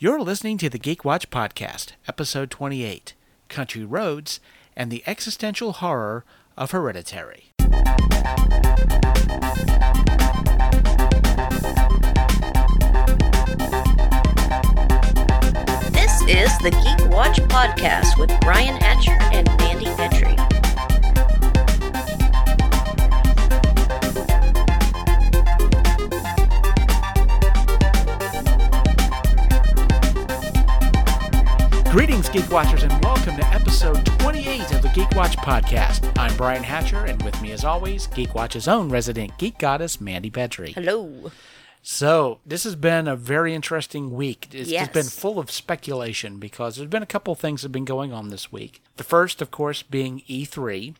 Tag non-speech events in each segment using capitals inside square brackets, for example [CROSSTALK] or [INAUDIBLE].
You're listening to the Geek Watch Podcast, Episode 28 Country Roads and the Existential Horror of Hereditary. This is the Geek Watch Podcast with Brian Hatcher and Mandy Petrie. Greetings, Geek Watchers, and welcome to episode 28 of the Geek Watch Podcast. I'm Brian Hatcher, and with me, as always, Geek Watch's own resident geek goddess, Mandy Petrie. Hello. So, this has been a very interesting week. It's Yes. just been full of speculation because there's been a couple things that have been going on this week. The first, of course, being E3.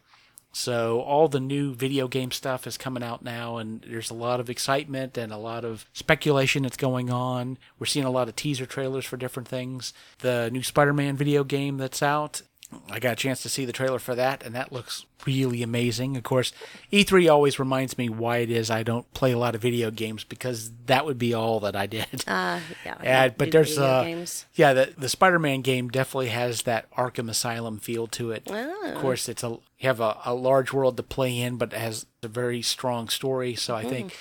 So, all the new video game stuff is coming out now, and there's a lot of excitement and a lot of speculation that's going on. We're seeing a lot of teaser trailers for different things. The new Spider Man video game that's out, I got a chance to see the trailer for that, and that looks really amazing. Of course, E3 always reminds me why it is I don't play a lot of video games because that would be all that I did. Uh, yeah. [LAUGHS] I but there's uh, games. yeah, the the Spider-Man game definitely has that Arkham Asylum feel to it. Oh. Of course, it's a you have a, a large world to play in, but it has a very strong story. So I think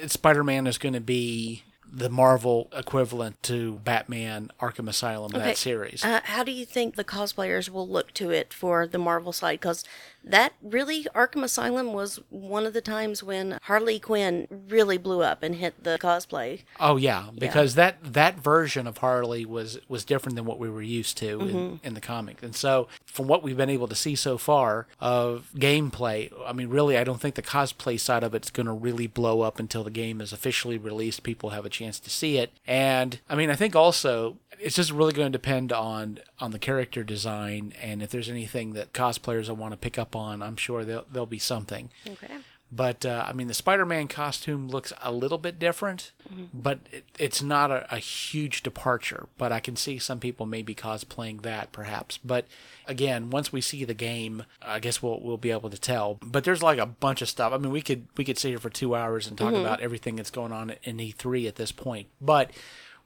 Mm. Spider-Man is going to be the Marvel equivalent to Batman Arkham Asylum Okay. that series. Uh, how do you think the cosplayers will look to it for the Marvel side? Because that really, Arkham Asylum was one of the times when Harley Quinn really blew up and hit the cosplay. Oh yeah, because that that version of Harley was was different than what we were used to Mm-hmm. in, in the comic. And so from what we've been able to see so far of gameplay, I mean really I don't think the cosplay side of it's going to really blow up until the game is officially released, people have a chance to see it. And I mean I think also it's just really going to depend on on the character design and if there's anything that cosplayers will want to pick up on, I'm sure there'll there'll be something. Okay. But uh, I mean, the Spider-Man costume looks a little bit different, but it, it's not a, a huge departure. But I can see some people maybe cosplaying that, perhaps. But again, once we see the game, I guess we'll we'll be able to tell. But there's like a bunch of stuff. I mean, we could we could sit here for two hours and talk about everything that's going on in E3 at this point. But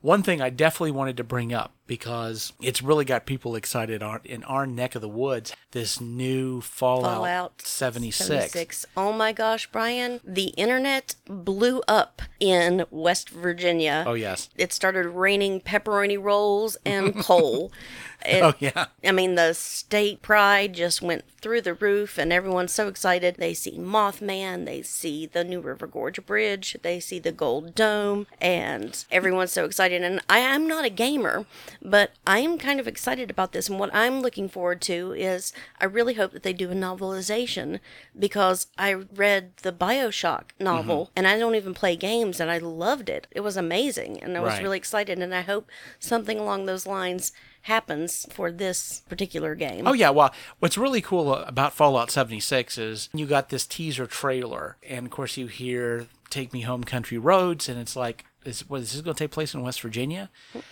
one thing I definitely wanted to bring up because it's really got people excited on in our neck of the woods. This new Fallout, Fallout 76. 76. Oh my gosh, Brian. The internet blew up in West Virginia. Oh yes. It started raining pepperoni rolls and coal. [LAUGHS] It- Oh yeah. I mean, the state pride just went through the roof, and everyone's so excited. They see Mothman, they see the New River Gorge Bridge, they see the Gold Dome, and everyone's so excited. And I am not a gamer, but I am kind of excited about this. And what I'm looking forward to is I really hope that they do a novelization because I read the Bioshock novel, mm-hmm. and I don't even play games, and I loved it. It was amazing, and I was Right. really excited. And I hope something along those lines happens for this particular game. Oh yeah, well, what's really cool about Fallout 76 is you got this teaser trailer, and of course you hear "Take Me Home, Country Roads," and it's like, is, what, is this going to take place in West Virginia?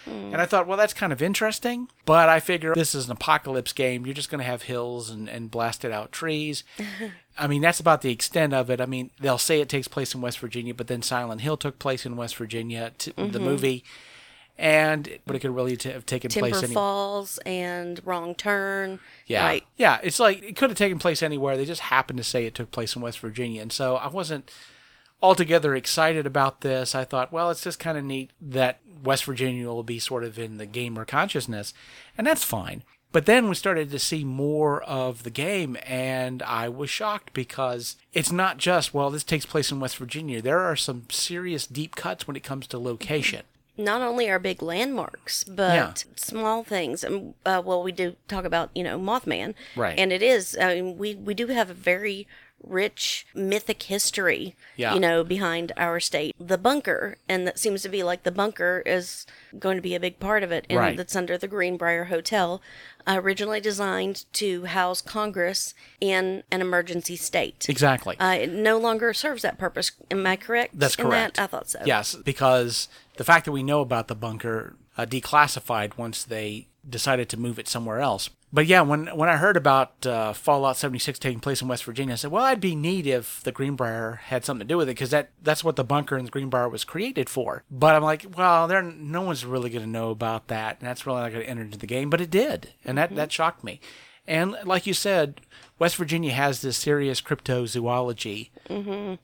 And I thought, well, that's kind of interesting, but I figure this is an apocalypse game. You're just going to have hills and, and blasted out trees. [LAUGHS] I mean, that's about the extent of it. I mean, they'll say it takes place in West Virginia, but then Silent Hill took place in West Virginia, t- the mm-hmm. movie. And but it could really t- have taken Timber place any- Falls and Wrong Turn. yeah. Right. Yeah. It's like it could have taken place anywhere. They just happened to say it took place in West Virginia. And so I wasn't altogether excited about this. I thought, well, it's just kind of neat that West Virginia will be sort of in the gamer consciousness. And that's fine. But then we started to see more of the game, and I was shocked because it's not just, well, this takes place in West Virginia. There are some serious deep cuts when it comes to location. Not only are big landmarks, but Yeah. small things. Um, uh, well, we do talk about you know Mothman, Right. And it is. I mean, we we do have a very rich mythic history, Yeah. you know, behind our state. The bunker, and that seems to be like the bunker is going to be a big part of it, and Right. that's under the Greenbrier Hotel, uh, originally designed to house Congress in an emergency state. Exactly. Uh, it no longer serves that purpose. Am I correct? That's correct. That? I thought so. Yes, because the fact that we know about the bunker uh, declassified once they decided to move it somewhere else. But yeah, when when I heard about uh, Fallout 76 taking place in West Virginia, I said, well, I'd be neat if the Greenbrier had something to do with it because that that's what the bunker in the Greenbrier was created for. But I'm like, well, there no one's really going to know about that, and that's really not going to enter into the game. But it did, and that that shocked me. And like you said, West Virginia has this serious cryptozoology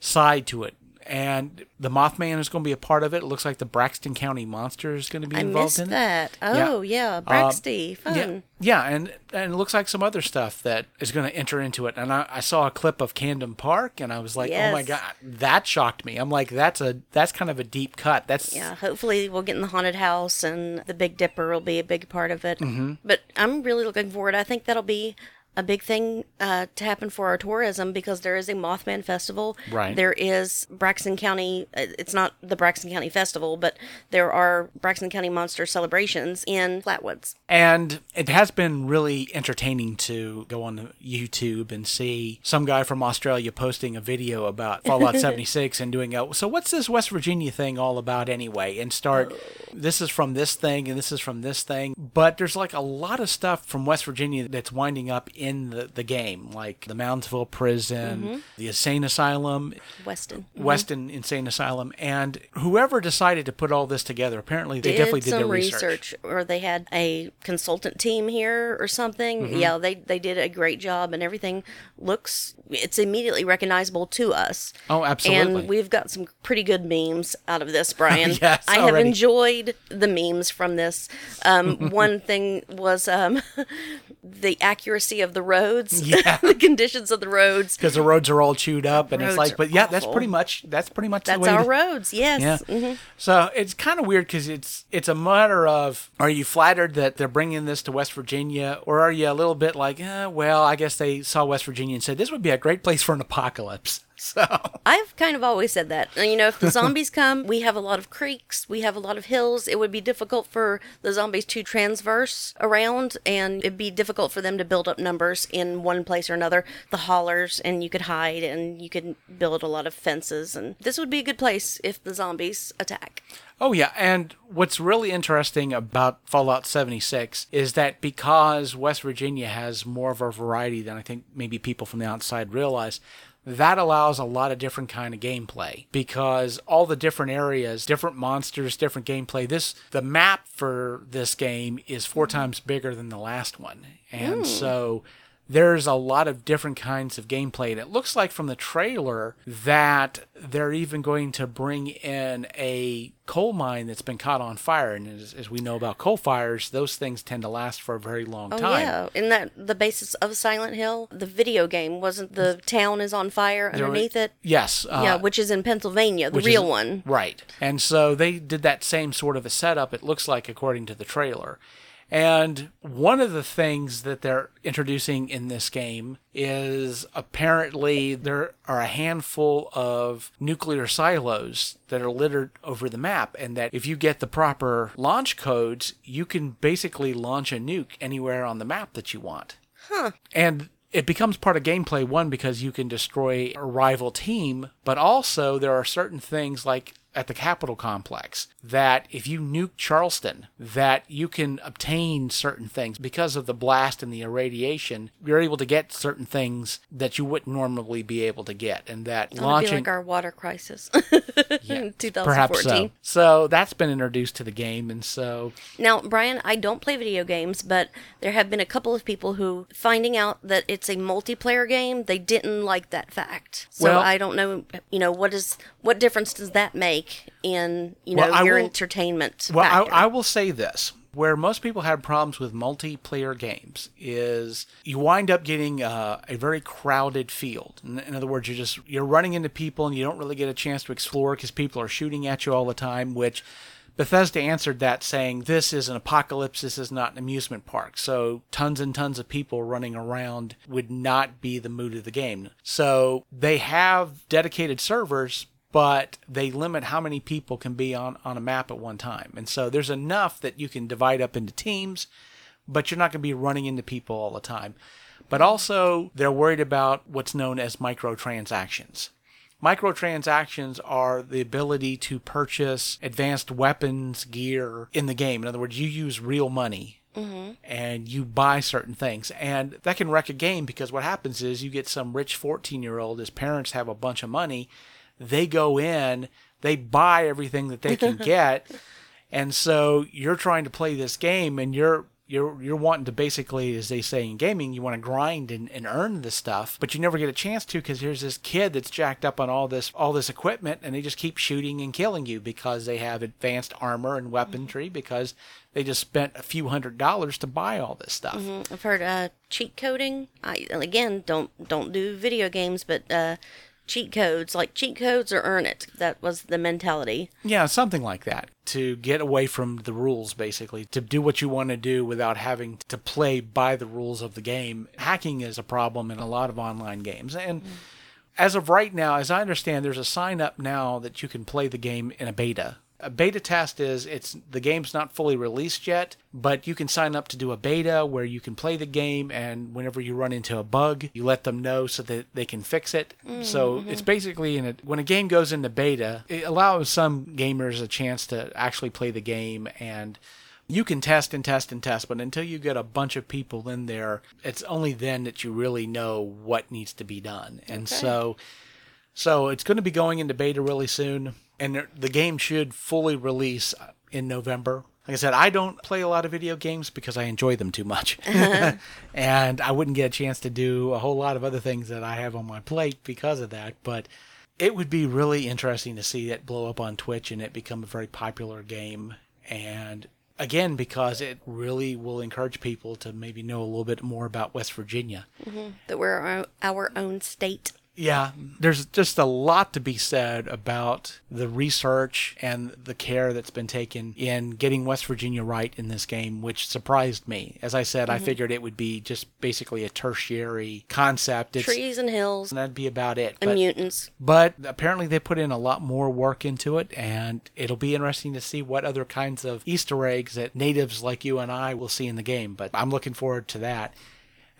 side to it. And the Mothman is going to be a part of it. It looks like the Braxton County Monster is going to be I involved in it. that. Oh yeah, Braxty, fun. Yeah, yeah, and and it looks like some other stuff that is going to enter into it. And I, I saw a clip of Camden Park, and I was like, oh my god, that shocked me. I'm like, that's a that's kind of a deep cut. That's Yeah, hopefully we'll get in the haunted house and the Big Dipper will be a big part of it. Mm-hmm. But I'm really looking forward. I think that'll be a big thing uh, to happen for our tourism because there is a Mothman Festival. Right. There is Braxton County. uh, It's not the Braxton County Festival, but there are Braxton County Monster celebrations in Flatwoods. And it has been really entertaining to go on YouTube and see some guy from Australia posting a video about Fallout [LAUGHS] 76 and doing a so what's this West Virginia thing all about anyway? And start this is from this thing and this is from this thing. But there's like a lot of stuff from West Virginia that's winding up in the, the game, like the Moundsville prison, the insane asylum, Weston. Weston Insane Asylum, and whoever decided to put all this together, apparently they did definitely did some their research. or they had a consultant team here or something. Mm-hmm. Yeah, they they did a great job, and everything looks it's immediately recognizable to us. Oh, absolutely. And we've got some pretty good memes out of this, [LAUGHS] Brian. Yes, I have enjoyed the memes from this. Um, [LAUGHS] one thing was um, [LAUGHS] the accuracy of the roads, [LAUGHS] [LAUGHS] Yeah. the conditions of the roads. because the roads are all chewed up and it's like but yeah that's pretty much that's pretty much That's the way our to- roads. Yes. yeah Mhm. so it's kind of weird because it's it's a matter of are you flattered that they're bringing this to west virginia or are you a little bit like eh, well i guess they saw west virginia and said this would be a great place for an apocalypse [LAUGHS] so I've kind of always said that. You know, if the zombies come, we have a lot of creeks, we have a lot of hills. It would be difficult for the zombies to transverse around, and it'd be difficult for them to build up numbers in one place or another. The hollers, and you could hide, and you could build a lot of fences, and this would be a good place if the zombies attack. Oh, yeah. And what's really interesting about Fallout 76 is that because West Virginia has more of a variety than I think maybe people from the outside realize, that allows a lot of different kind of gameplay because all the different areas different monsters different gameplay this the map for this game is four mm. times bigger than the last one. And mm. so there's a lot of different kinds of gameplay and it looks like from the trailer that they're even going to bring in a coal mine that's been caught on fire and as, as we know about coal fires those things tend to last for a very long Oh time yeah, isn't that the basis of Silent Hill? The video game wasn't the town is on fire underneath it. yes uh, yeah, which is in Pennsylvania, the real is- one. Right. And so they did that same sort of a setup, it looks like, according to the trailer. And one of the things that they're introducing in this game is apparently there are a handful of nuclear silos that are littered over the map, and that if you get the proper launch codes, you can basically launch a nuke anywhere on the map that you want. Huh. And it becomes part of gameplay one because you can destroy a rival team, but also there are certain things like at the Capitol complex that if you nuke Charleston, that you can obtain certain things because of the blast and the irradiation. You're able to get certain things that you wouldn't normally be able to get, and that It'll be launching like our water crisis [LAUGHS] in 2014. perhaps so. So that's been introduced to the game, and so Now, Brian, I don't play video games, but there have been a couple of people who, finding out that it's a multiplayer game, they didn't like that fact. So Well- I don't know, you know, what is what difference does that make in you know Well, your will- entertainment Well, factor? I, I will say this. Where most people have problems with multiplayer games is you wind up getting uh, a very crowded field. In, in other words, you're just you're running into people and you don't really get a chance to explore because people are shooting at you all the time. Which Bethesda answered that saying, "This is an apocalypse. This is not an amusement park. So tons and tons of people running around would not be the mood of the game. So they have dedicated servers." But they limit how many people can be on, on a map at one time. And so there's enough that you can divide up into teams, but you're not going to be running into people all the time. But also, they're worried about what's known as microtransactions. Microtransactions are the ability to purchase advanced weapons, gear in the game. In other words, you use real money mm-hmm. and you buy certain things. And that can wreck a game because what happens is you get some rich 14 year old, his parents have a bunch of money, they go in, they buy everything that they can [LAUGHS] get. And so you're trying to play this game and you're you're you're wanting to basically, as they say in gaming, you want to grind and, and earn this stuff, but you never get a chance to because here's this kid that's jacked up on all this all this equipment, and they just keep shooting and killing you because they have advanced armor and weaponry because they just spent a few hundred dollars to buy all this stuff. I've heard uh, cheat coding. I again don't don't do video games, but uh, cheat codes like cheat codes or earn it. That was the mentality. Yeah, something like that. To get away from the rules, basically, to do what you want to do without having to play by the rules of the game. Hacking is a problem in a lot of online games. And mm. as of right now, as I understand, there's a sign up now that you can play the game in a beta. A beta test is it's the game's not fully released yet, but you can sign up to do a beta where you can play the game and whenever you run into a bug, you let them know so that they can fix it. So mm-hmm. it's basically in a, when a game goes into beta, it allows some gamers a chance to actually play the game and you can test and test and test, but until you get a bunch of people in there, it's only then that you really know what needs to be done. And so so it's going to be going into beta really soon, and the- game should fully release uh, in November. Like I said, I don't play a lot of video games because I enjoy them too much, uh-huh. [LAUGHS] and I wouldn't get a chance to do a whole lot of other things that I have on my plate because of that. But it would be really interesting to see it blow up on Twitch and it become a very popular game. And again, because it really will encourage people to maybe know a little bit more about West Virginia. Mm-hmm. That we're our, our own state. Yeah, there's just a lot to be said about the research and the care that's been taken in getting West Virginia right in this game, which surprised me. As I said, I mm-hmm. figured it would be just basically a tertiary concept. It's, Trees and hills and that'd be about it. and But, mutants. but apparently they put in a lot more work into it, and it'll be interesting to see what other kinds of Easter eggs that natives like you and I will see in the game. But I'm looking forward to that.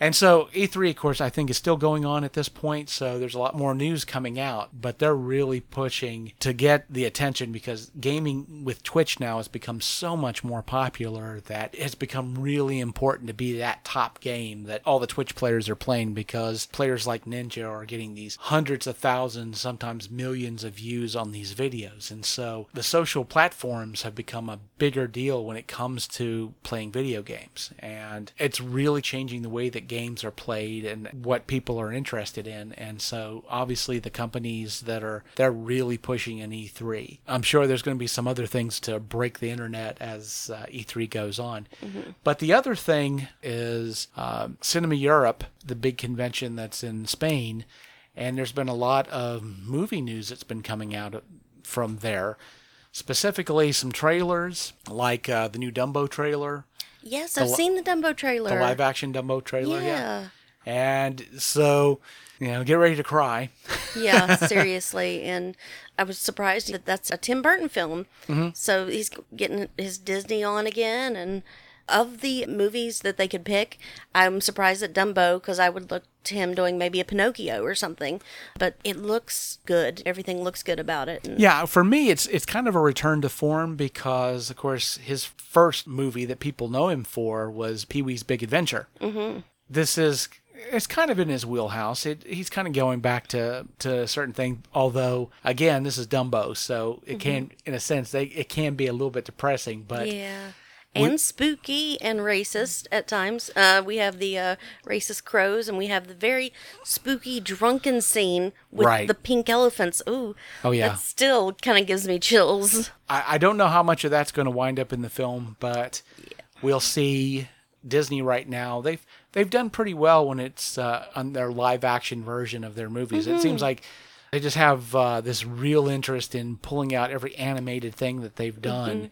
And so E3, of course, I think is still going on at this point. So there's a lot more news coming out, but they're really pushing to get the attention because gaming with Twitch now has become so much more popular that it's become really important to be that top game that all the Twitch players are playing because players like Ninja are getting these hundreds of thousands, sometimes millions of views on these videos. And so the social platforms have become a bigger deal when it comes to playing video games. And it's really changing the way that games are played and what people are interested in. And so obviously the companies that are they're really pushing in E3. I'm sure there's going to be some other things to break the internet as uh, E3 goes on. But the other thing is um, Cinema Europe, the big convention that's in Spain, and there's been a lot of movie news that's been coming out from there. Specifically, some trailers like uh, the new Dumbo trailer, Yes, I've seen the Dumbo trailer. the live action Dumbo trailer. Yeah. And so, you know, get ready to cry. [LAUGHS] yeah, seriously. And I was surprised that that's a Tim Burton film. Mm-hmm. So he's getting his Disney on again. And of the movies that they could pick, I'm surprised at Dumbo because I would look to him doing maybe a Pinocchio or something. But it looks good. Everything looks good about it. And Yeah, for me, it's it's kind of a return to form because, of course, his first movie that people know him for was Pee Wee's Big Adventure. Mm-hmm. This is it's kind of in his wheelhouse. It, he's kind of going back to to a certain thing. Although, again, this is Dumbo, so it can, in a sense, they it can be a little bit depressing. But Yeah. And spooky and racist at times. Uh, we have the uh, racist crows, and we have the very spooky drunken scene with Right. the pink elephants. Ooh, Oh, yeah. that still kind of gives me chills. I, I don't know how much of that's going to wind up in the film, but we'll see. Disney right now they've they've done pretty well when it's uh, on their live action version of their movies. It seems like they just have uh, this real interest in pulling out every animated thing that they've done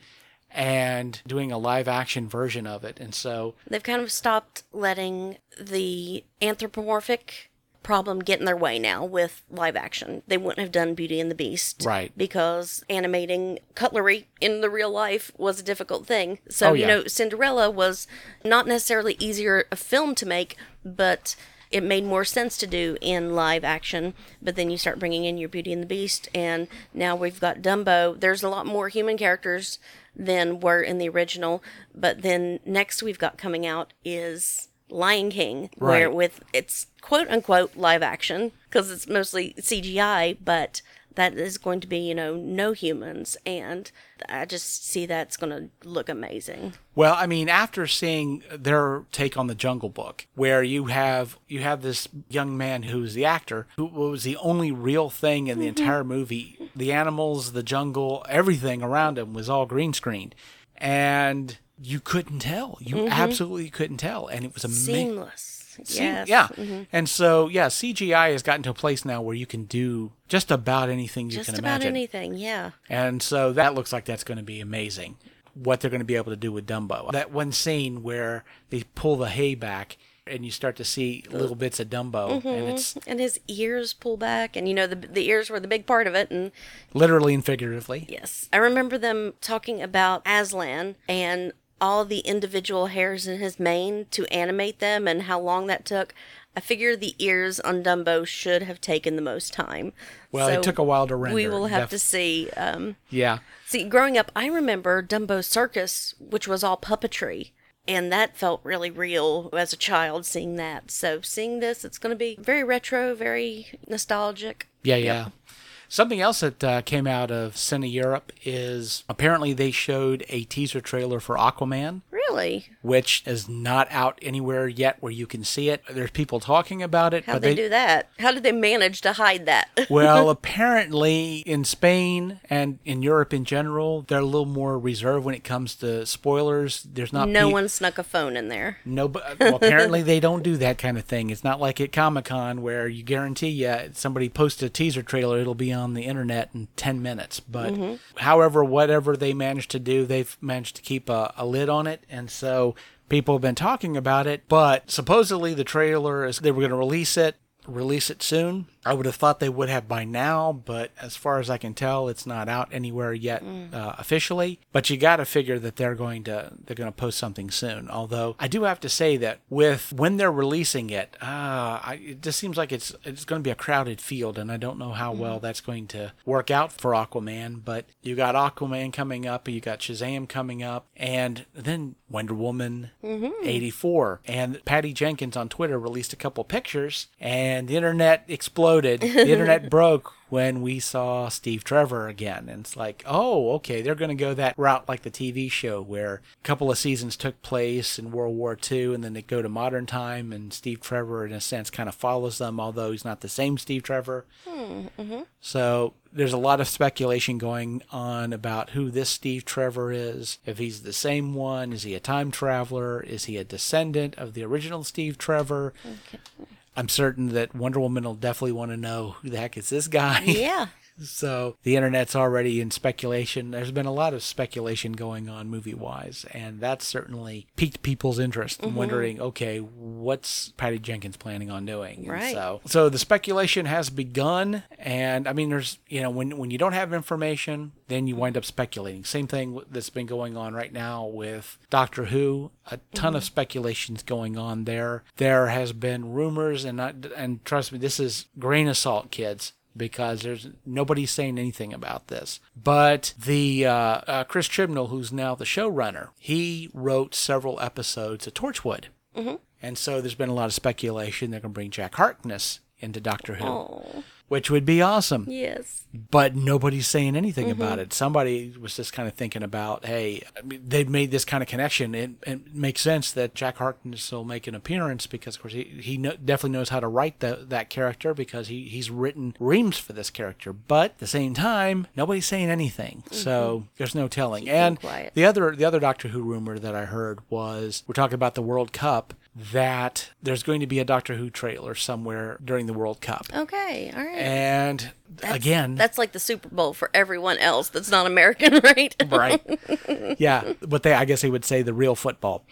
and doing a live action version of it. And so They've kind of stopped letting the anthropomorphic problem get in their way now with live action. They wouldn't have done Beauty and the Beast. Right. Because animating cutlery in the real life was a difficult thing. So, Oh, you know, Cinderella was not necessarily easier a film to make, but it made more sense to do in live action. But then you start bringing in your Beauty and the Beast, and now we've got Dumbo. There's a lot more human characters than were in the original. But then next we've got coming out is Lion King, where with it's quote unquote live action because it's mostly CGI, but that is going to be you know no humans, and I just see that's going to look amazing. Well, I mean, after seeing their take on the Jungle Book, where you have you have this young man who's the actor, who was the only real thing in the mm-hmm. entire movie. The animals, the jungle, everything around him was all green screened, and you couldn't tell. You mm-hmm. absolutely couldn't tell, and it was amazing. Seamless. Yes. Yeah. Mm-hmm. And so, yeah, CGI has gotten to a place now where you can do just about anything you Just can about imagine. anything, yeah. And so that looks like that's going to be amazing. What they're going to be able to do with Dumbo. That one scene where they pull the hay back and you start to see little bits of Dumbo, and mm-hmm. it's And his ears pull back, and you know the the ears were the big part of it, and literally and figuratively. Yes. I remember them talking about Aslan and all the individual hairs in his mane to animate them and how long that took. I figure the ears on Dumbo should have taken the most time. Well, it took a while to render. We will have to see. Um, Yeah. see, growing up, I remember Dumbo Circus, which was all puppetry. And that felt really real as a child seeing that. So seeing this, it's going to be very retro, very nostalgic. Yeah, yeah. Something else that uh, came out of Cine Europe is apparently they showed a teaser trailer for Aquaman. Really? which is not out anywhere yet where you can see it. There's people talking about it, How'd but they, do that? How did they manage to hide that? [LAUGHS] well, apparently in Spain and in Europe in general, they're a little more reserved when it comes to spoilers. There's not no pe- one snuck a phone in there. No, but well, apparently [LAUGHS] they don't do that kind of thing. It's not like at Comic Con where you guarantee you somebody posts a teaser trailer, it'll be on the internet in ten minutes. But mm-hmm. however, whatever they managed to do, they've managed to keep a, a lid on it, and so people have been talking about it. But supposedly the trailer is they were going to release it. Release it soon. I would have thought they would have by now, but as far as I can tell, it's not out anywhere yet uh, officially. But you got to figure that they're going to they're going to post something soon. Although I do have to say that with when they're releasing it, uh, I, it just seems like it's it's going to be a crowded field, and I don't know how well that's going to work out for Aquaman. But you got Aquaman coming up, you got Shazam coming up, and then Wonder Woman eighty four, and Patty Jenkins on Twitter released a couple pictures, and the internet exploded. [LAUGHS] the internet broke when we saw Steve Trevor again. And it's like, oh, okay, they're going to go that route like the TV show where a couple of seasons took place in World War II and then they go to modern time and Steve Trevor, in a sense, kind of follows them, although he's not the same Steve Trevor. Hmm, mm-hmm. So there's a lot of speculation going on about who this Steve Trevor is. If he's the same one, is he a time traveler? Is he a descendant of the original Steve Trevor? I'm certain that Wonder Woman will definitely want to know who the heck is this guy. Yeah. [LAUGHS] So the internet's already in speculation. There's been a lot of speculation going on movie wise, and that's certainly piqued people's interest in wondering, okay, what's Patty Jenkins planning on doing? And Right. so so the speculation has begun and I mean there's you know, when when you don't have information, then you wind up speculating. Same thing that's been going on right now with Doctor Who. A ton of mm-hmm. speculations going on there. There has been rumors and not, and trust me, this is grain of salt, kids because there's nobody saying anything about this. But the uh, uh, Chris Chibnall, who's now the showrunner, he wrote several episodes of Torchwood, mm-hmm. and so there's been a lot of speculation they're going to bring Jack Harkness into Doctor Who, Oh, which would be awesome. yes. But nobody's saying anything about mm-hmm. it. Somebody was just kind of thinking about, hey, I mean, they've made this kind of connection. It, it makes sense that Jack Harkness will make an appearance because, of course, he, he kno- definitely knows how to write the, that character because he, he's written reams for this character. But at the same time, nobody's saying anything. Mm-hmm. So there's no telling. and quiet. the other the other Doctor Who rumor that I heard was we're talking about the World Cup that there's going to be a Doctor Who trailer somewhere during the World Cup. Okay, all right. And again, That's like the Super Bowl for everyone else that's not American, [LAUGHS] right? right. [LAUGHS] Yeah but they i guess they would say the real football.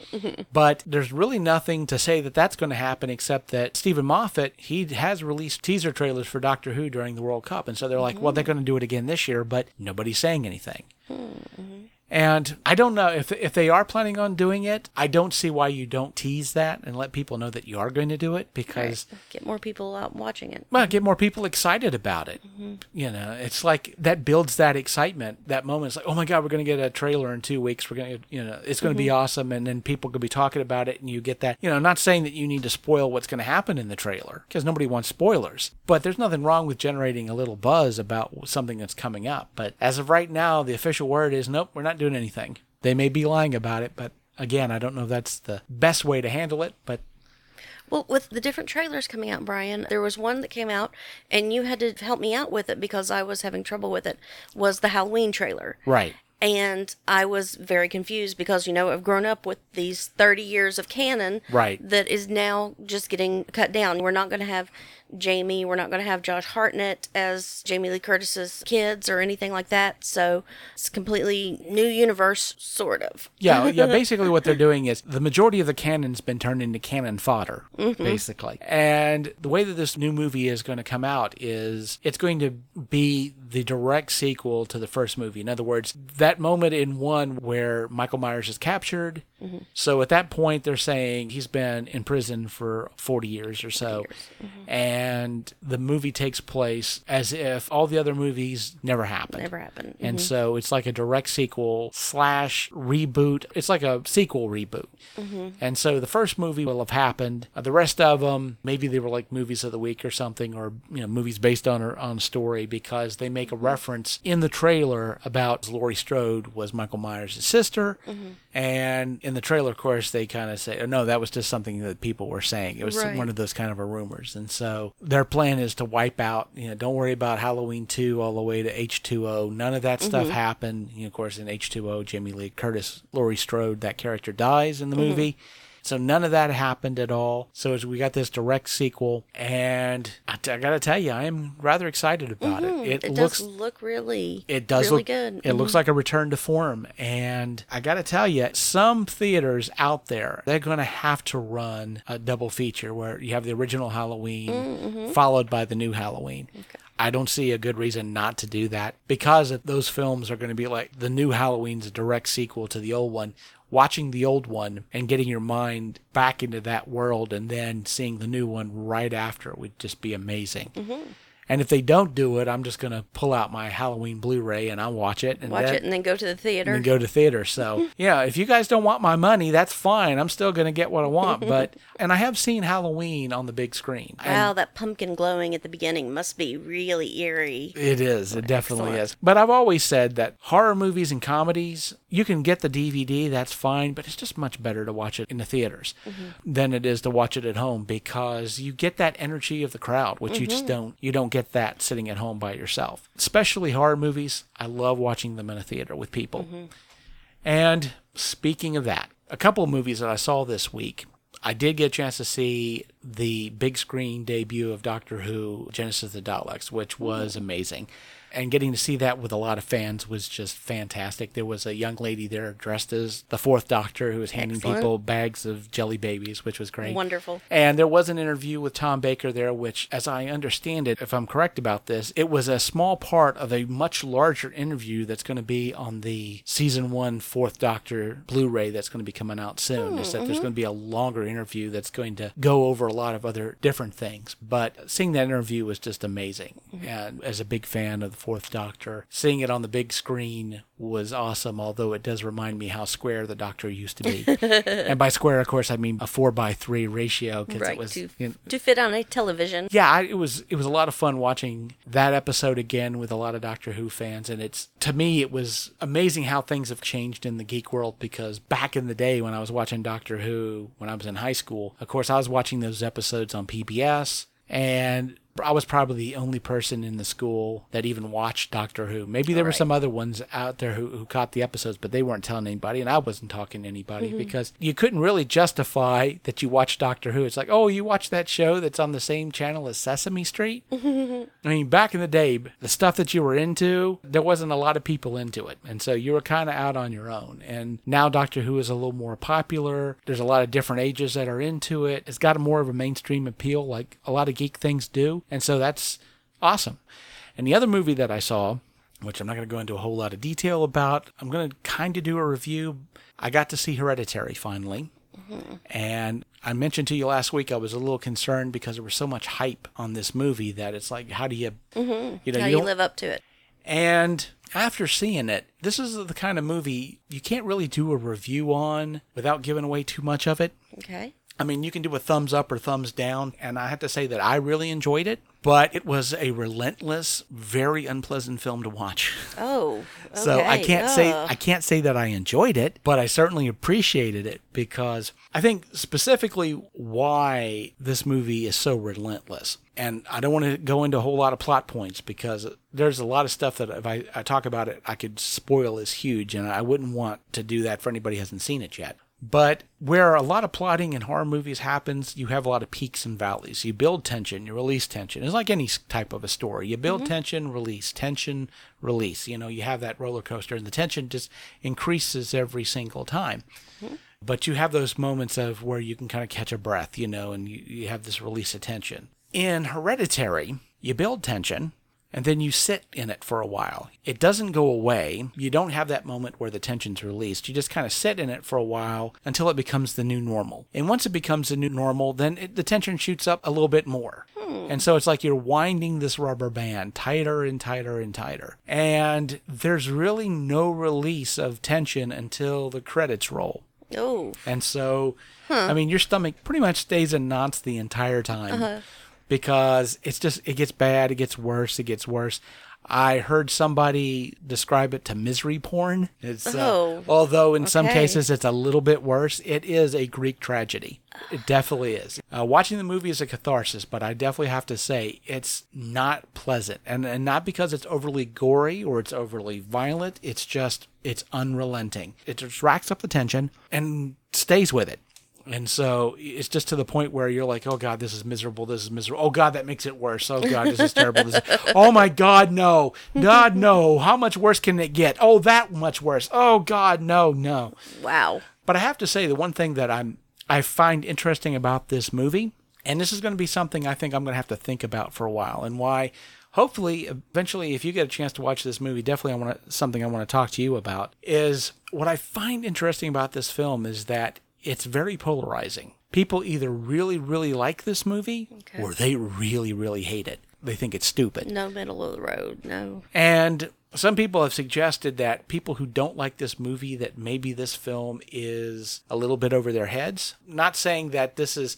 But there's really nothing to say that that's going to happen except that steven moffat he has released teaser trailers for doctor who during the world cup. And so they're like well they're going to do it again this year but nobody's saying anything hmm, mm-hmm. And I don't know if if they are planning on doing it. I don't see why you don't tease that and let people know that you are going to do it because Get more people out watching it. well, get more people excited about it. Mm-hmm. You know, it's like that builds that excitement. That moment, is like, oh my god, we're going to get a trailer in two weeks. We're going to, you know, it's going to be mm-hmm. awesome, and then people could be talking about it, and you get that. You know, not saying that you need to spoil what's going to happen in the trailer because nobody wants spoilers, but there's nothing wrong with generating a little buzz about something that's coming up. But as of right now, the official word is nope, we're not doing anything. They may be lying about it, but again, I don't know if that's the best way to handle it, but Well, with the different trailers coming out, Brian, there was one that came out, and you had to help me out with it because I was having trouble with it. Was the Halloween trailer? right. And I was very confused because, you know, I've grown up with these 30 years of canon Right. that is now just getting cut down. We're not going to have Jamie, we're not going to have Josh Hartnett as Jamie Lee Curtis's kids or anything like that. So it's completely new universe, sort of. Yeah, oh, yeah. [LAUGHS] Basically, what they're doing is the majority of the canon's been turned into cannon fodder, mm-hmm. basically. And the way that this new movie is going to come out is it's going to be the direct sequel to the first movie. In other words, that moment in one where Michael Myers is captured. So at that point, they're saying he's been in prison for 40 years or so. And the movie takes place as if all the other movies never happened. Never happened. And mm-hmm. so it's like a direct sequel slash reboot. It's like a sequel reboot. Mm-hmm. And so the first movie will have happened. The rest of them, maybe they were like movies of the week or something, or you know, movies based on on story because they make a mm-hmm. reference in the trailer about Laurie Strode was Michael Myers' sister. Mm-hmm. And in the trailer, of course, they kind of say, oh, no, that was just something that people were saying. It was Right. one of those kind of a rumors. And so their plan is to wipe out, you know, don't worry about Halloween 2 all the way to H2O. None of that mm-hmm. stuff happened. You know, of course, in H2O, Jamie Lee Curtis, Laurie Strode, that character dies in the mm-hmm. movie. So none of that happened at all. So as we got this direct sequel, and I, I got to tell you, I am rather excited about it. It, It looks does look really, it does really look good. It looks like a return to form, and I got to tell you, some theaters out there they're to have to run a double feature where you have the original Halloween Mm-hmm. followed by the new Halloween. I don't see a good reason not to do that because those films are going to be like the new Halloween's a direct sequel to the old one. Watching the old one and getting your mind back into that world and then seeing the new one right after would just be amazing. Mm-hmm. And if they don't do it, I'm just going to pull out my Halloween Blu-ray and I'll watch it and Watch then, it and then go to the theater. and go to theater. So yeah, if you guys don't want my money, that's fine. I'm still going to get what I want. [LAUGHS] But and I have seen Halloween on the big screen. And Wow, that pumpkin glowing at the beginning must be really eerie. It is. It definitely Excellent. is. But I've always said that horror movies and comedies, you can get the DVD, that's fine, but it's just much better to watch it in the theaters mm-hmm. than it is to watch it at home because you get that energy of the crowd, which you just mm-hmm. don't you don't get that sitting at home by yourself. Especially horror movies, I love watching them in a theater with people. Mm-hmm. And speaking of that, a couple of movies that I saw this week. I did get a chance to see the big screen debut of Doctor Who Genesis of the Daleks, which was amazing. And getting to see that with a lot of fans was just fantastic. There was a young lady there dressed as the fourth Doctor who was handing Excellent. people bags of jelly babies, which was great. Wonderful. And there was an interview with Tom Baker there, which, as I understand it, if I'm correct about this, it was a small part of a much larger interview that's going to be on the season one Fourth Doctor Blu ray that's going to be coming out soon. Is that hmm, there's mm-hmm. going to be a longer interview that's going to go over a lot of other different things. But seeing that interview was just amazing. Mm-hmm. And as a big fan of the Fourth Doctor, seeing it on the big screen was awesome, although it does remind me how square the Doctor used to be. [LAUGHS] and by square, of course, I mean a four by three ratio because Right, it was. to, you know, to fit on a television. yeah, I, it was it was a lot of fun watching that episode again with a lot of Doctor Who fans, and it's to me it was amazing how things have changed in the geek world because back in the day when I was watching Doctor Who when I was in high school, of course I was watching those episodes on PBS, and I was probably the only person in the school that even watched Doctor Who. Maybe there were Right. some other ones out there who, who caught the episodes, but they weren't telling anybody, and I wasn't talking to anybody mm-hmm. because you couldn't really justify that you watched Doctor Who. It's like, oh, you watch that show that's on the same channel as Sesame Street? [LAUGHS] I mean, back in the day, the stuff that you were into, there wasn't a lot of people into it. And so you were kind of out on your own. And now Doctor Who is a little more popular. There's a lot of different ages that are into it. It's got a more of a mainstream appeal, like a lot of geek things do. And so that's awesome. And the other movie that I saw which I'm not going to go into a whole lot of detail about. I'm going to kind of do a review. I got to see Hereditary finally. Mm-hmm. And I mentioned to you last week I was a little concerned because there was so much hype on this movie that it's like, how do you, mm-hmm. you know, How you do you live up to it? and after seeing it, this is the kind of movie you can't really do a review on without giving away too much of it. Okay. I mean, you can do a thumbs up or thumbs down, and I have to say that I really enjoyed it, but it was a relentless, very unpleasant film to watch. Oh. Okay. [LAUGHS] So I can't say I can't say that I enjoyed it, but I certainly appreciated it because I think specifically why this movie is so relentless. And I don't want to go into a whole lot of plot points because there's a lot of stuff that if I, I talk about it, I could spoil is huge, and I wouldn't want to do that for anybody who hasn't seen it yet. But where a lot of plotting in horror movies happens, you have a lot of peaks and valleys. You build tension, you release tension. It's like any type of a story. You build mm-hmm. tension, release, tension, release. You know, you have that roller coaster, and the tension just increases every single time. Mm-hmm. But you have those moments of where you can kind of catch a breath, you know, and you, you have this release of tension. In Hereditary, you build tension, and then you sit in it for a while. It doesn't go away. You don't have that moment where the tension's released. You just kind of sit in it for a while until it becomes the new normal. And once it becomes the new normal, then it, the tension shoots up a little bit more. Hmm. And so it's like you're winding this rubber band tighter and tighter and tighter. And there's really no release of tension until the credits roll. Oh. And so, I mean, your stomach pretty much stays in knots the entire time uh-huh. Because it's just, it gets bad, it gets worse, it gets worse. I heard somebody describe it to misery porn. It's, uh, Oh, although in some cases it's a little bit worse, it is a Greek tragedy. It definitely is. Uh, watching the movie is a catharsis, but I definitely have to say it's not pleasant, and and not because it's overly gory or it's overly violent. It's just it's unrelenting. It just racks up the tension and stays with it. And so it's just to the point where you're like, oh God, this is miserable. This is miserable. Oh God, that makes it worse. Oh God, this is terrible. This is, [LAUGHS] oh my God, no. God, no. How much worse can it get? Oh, that much worse. Oh God, no, no. Wow. But I have to say, the one thing that I'm I find interesting about this movie, and this is going to be something I think I'm going to have to think about for a while, and why. Hopefully, eventually, if you get a chance to watch this movie, definitely I want to, something I want to talk to you about. Is what I find interesting about this film is that it's very polarizing. People either really, really like this movie, Okay. or they really, really hate it. They think it's stupid. No middle of the road. No. And some people have suggested that people who don't like this movie, that maybe this film is a little bit over their heads. Not saying that this is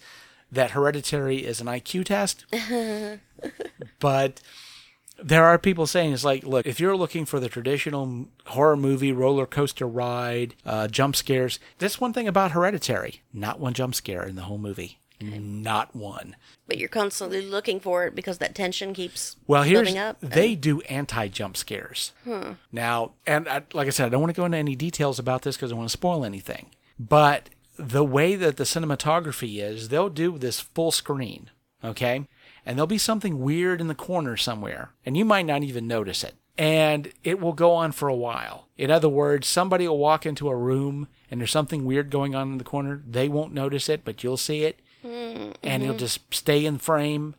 that Hereditary is an IQ test, [LAUGHS] but there are people saying it's like, look, if you're looking for the traditional horror movie roller coaster ride, uh, jump scares, that's one thing about Hereditary. Not one jump scare in the whole movie. Not one. But you're constantly looking for it because that tension keeps Well, here's building up. they do anti jump scares. Now, and I, like I said, I don't want to go into any details about this because I want to spoil anything. But the way that the cinematography is, they'll do this full screen, okay? And there'll be something weird in the corner somewhere, and you might not even notice it. And it will go on for a while. In other words, somebody will walk into a room and there's something weird going on in the corner. They won't notice it, but you'll see it. Mm-hmm. And it'll just stay in frame.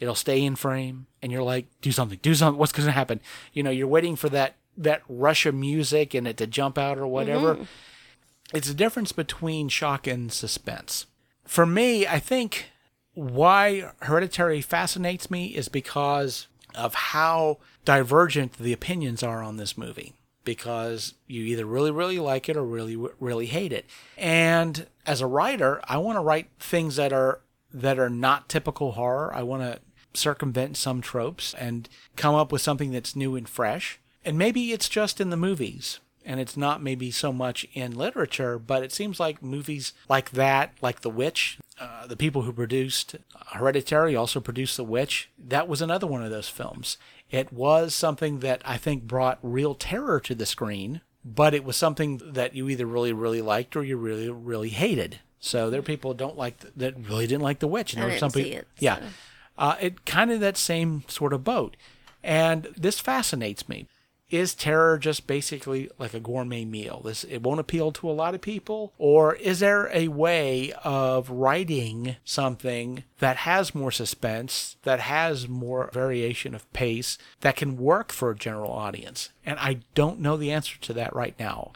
It'll stay in frame. And you're like do something. Do something. What's going to happen? You know you're waiting for that that rush of music and it to jump out or whatever. Mm-hmm. It's a difference between shock and suspense. For me i think why hereditary fascinates me is because of how divergent the opinions are on this movie because you either really really like it or really really hate it. And as a writer i want to write things that are that are not typical horror. I want to circumvent some tropes and come up with something that's new and fresh. And maybe it's just in the movies and it's not maybe so much in literature but it seems like movies like that like the witch uh, the people who produced Hereditary also produced The Witch. That was another one of those films. It was something that I think brought real terror to the screen, but it was something that you either really, really liked or you really, really hated. So there are people who don't like that really didn't like The Witch, and I there were some people, it, yeah, uh, it kind of that same sort of boat. And this fascinates me. Is terror just basically like a gourmet meal? This it won't appeal to a lot of people, or is there a way of writing something that has more suspense, that has more variation of pace, that can work for a general audience? And I don't know the answer to that right now,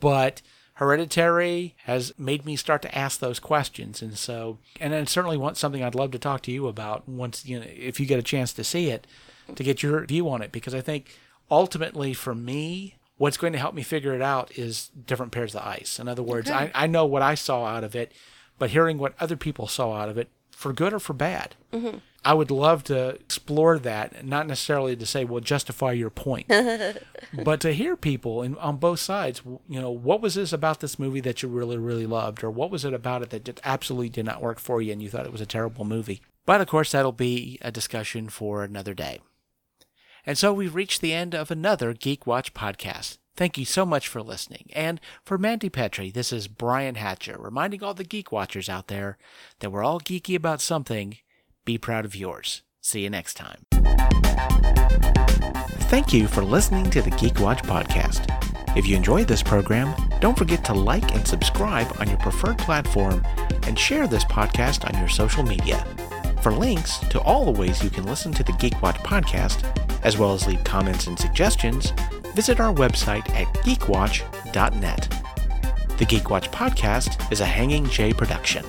but. Hereditary has made me start to ask those questions, and so, and it certainly want something I'd love to talk to you about once you know if you get a chance to see it, to get your view on it, because I think ultimately for me, what's going to help me figure it out is different pairs of eyes. In other words, Okay. I, I know what I saw out of it, but hearing what other people saw out of it, for good or for bad, mm-hmm. I would love to explore that, not necessarily to say, well, justify your point, [LAUGHS] but to hear people in, on both sides, you know, what was this about this movie that you really, really loved, or what was it about it that just absolutely did not work for you and you thought it was a terrible movie? But of course, that'll be a discussion for another day. And so we've reached the end of another Geek Watch podcast. Thank you so much for listening. And for Mandy Petrie, this is Brian Hatcher reminding all the Geek Watchers out there that we're all geeky about something. Be proud of yours. See you next time. Thank you for listening to the Geek Watch podcast. If you enjoyed this program, don't forget to like and subscribe on your preferred platform and share this podcast on your social media. For links to all the ways you can listen to the Geek Watch podcast, as well as leave comments and suggestions, visit our website at geekwatch.net. The Geek Watch podcast is a Hanging J production.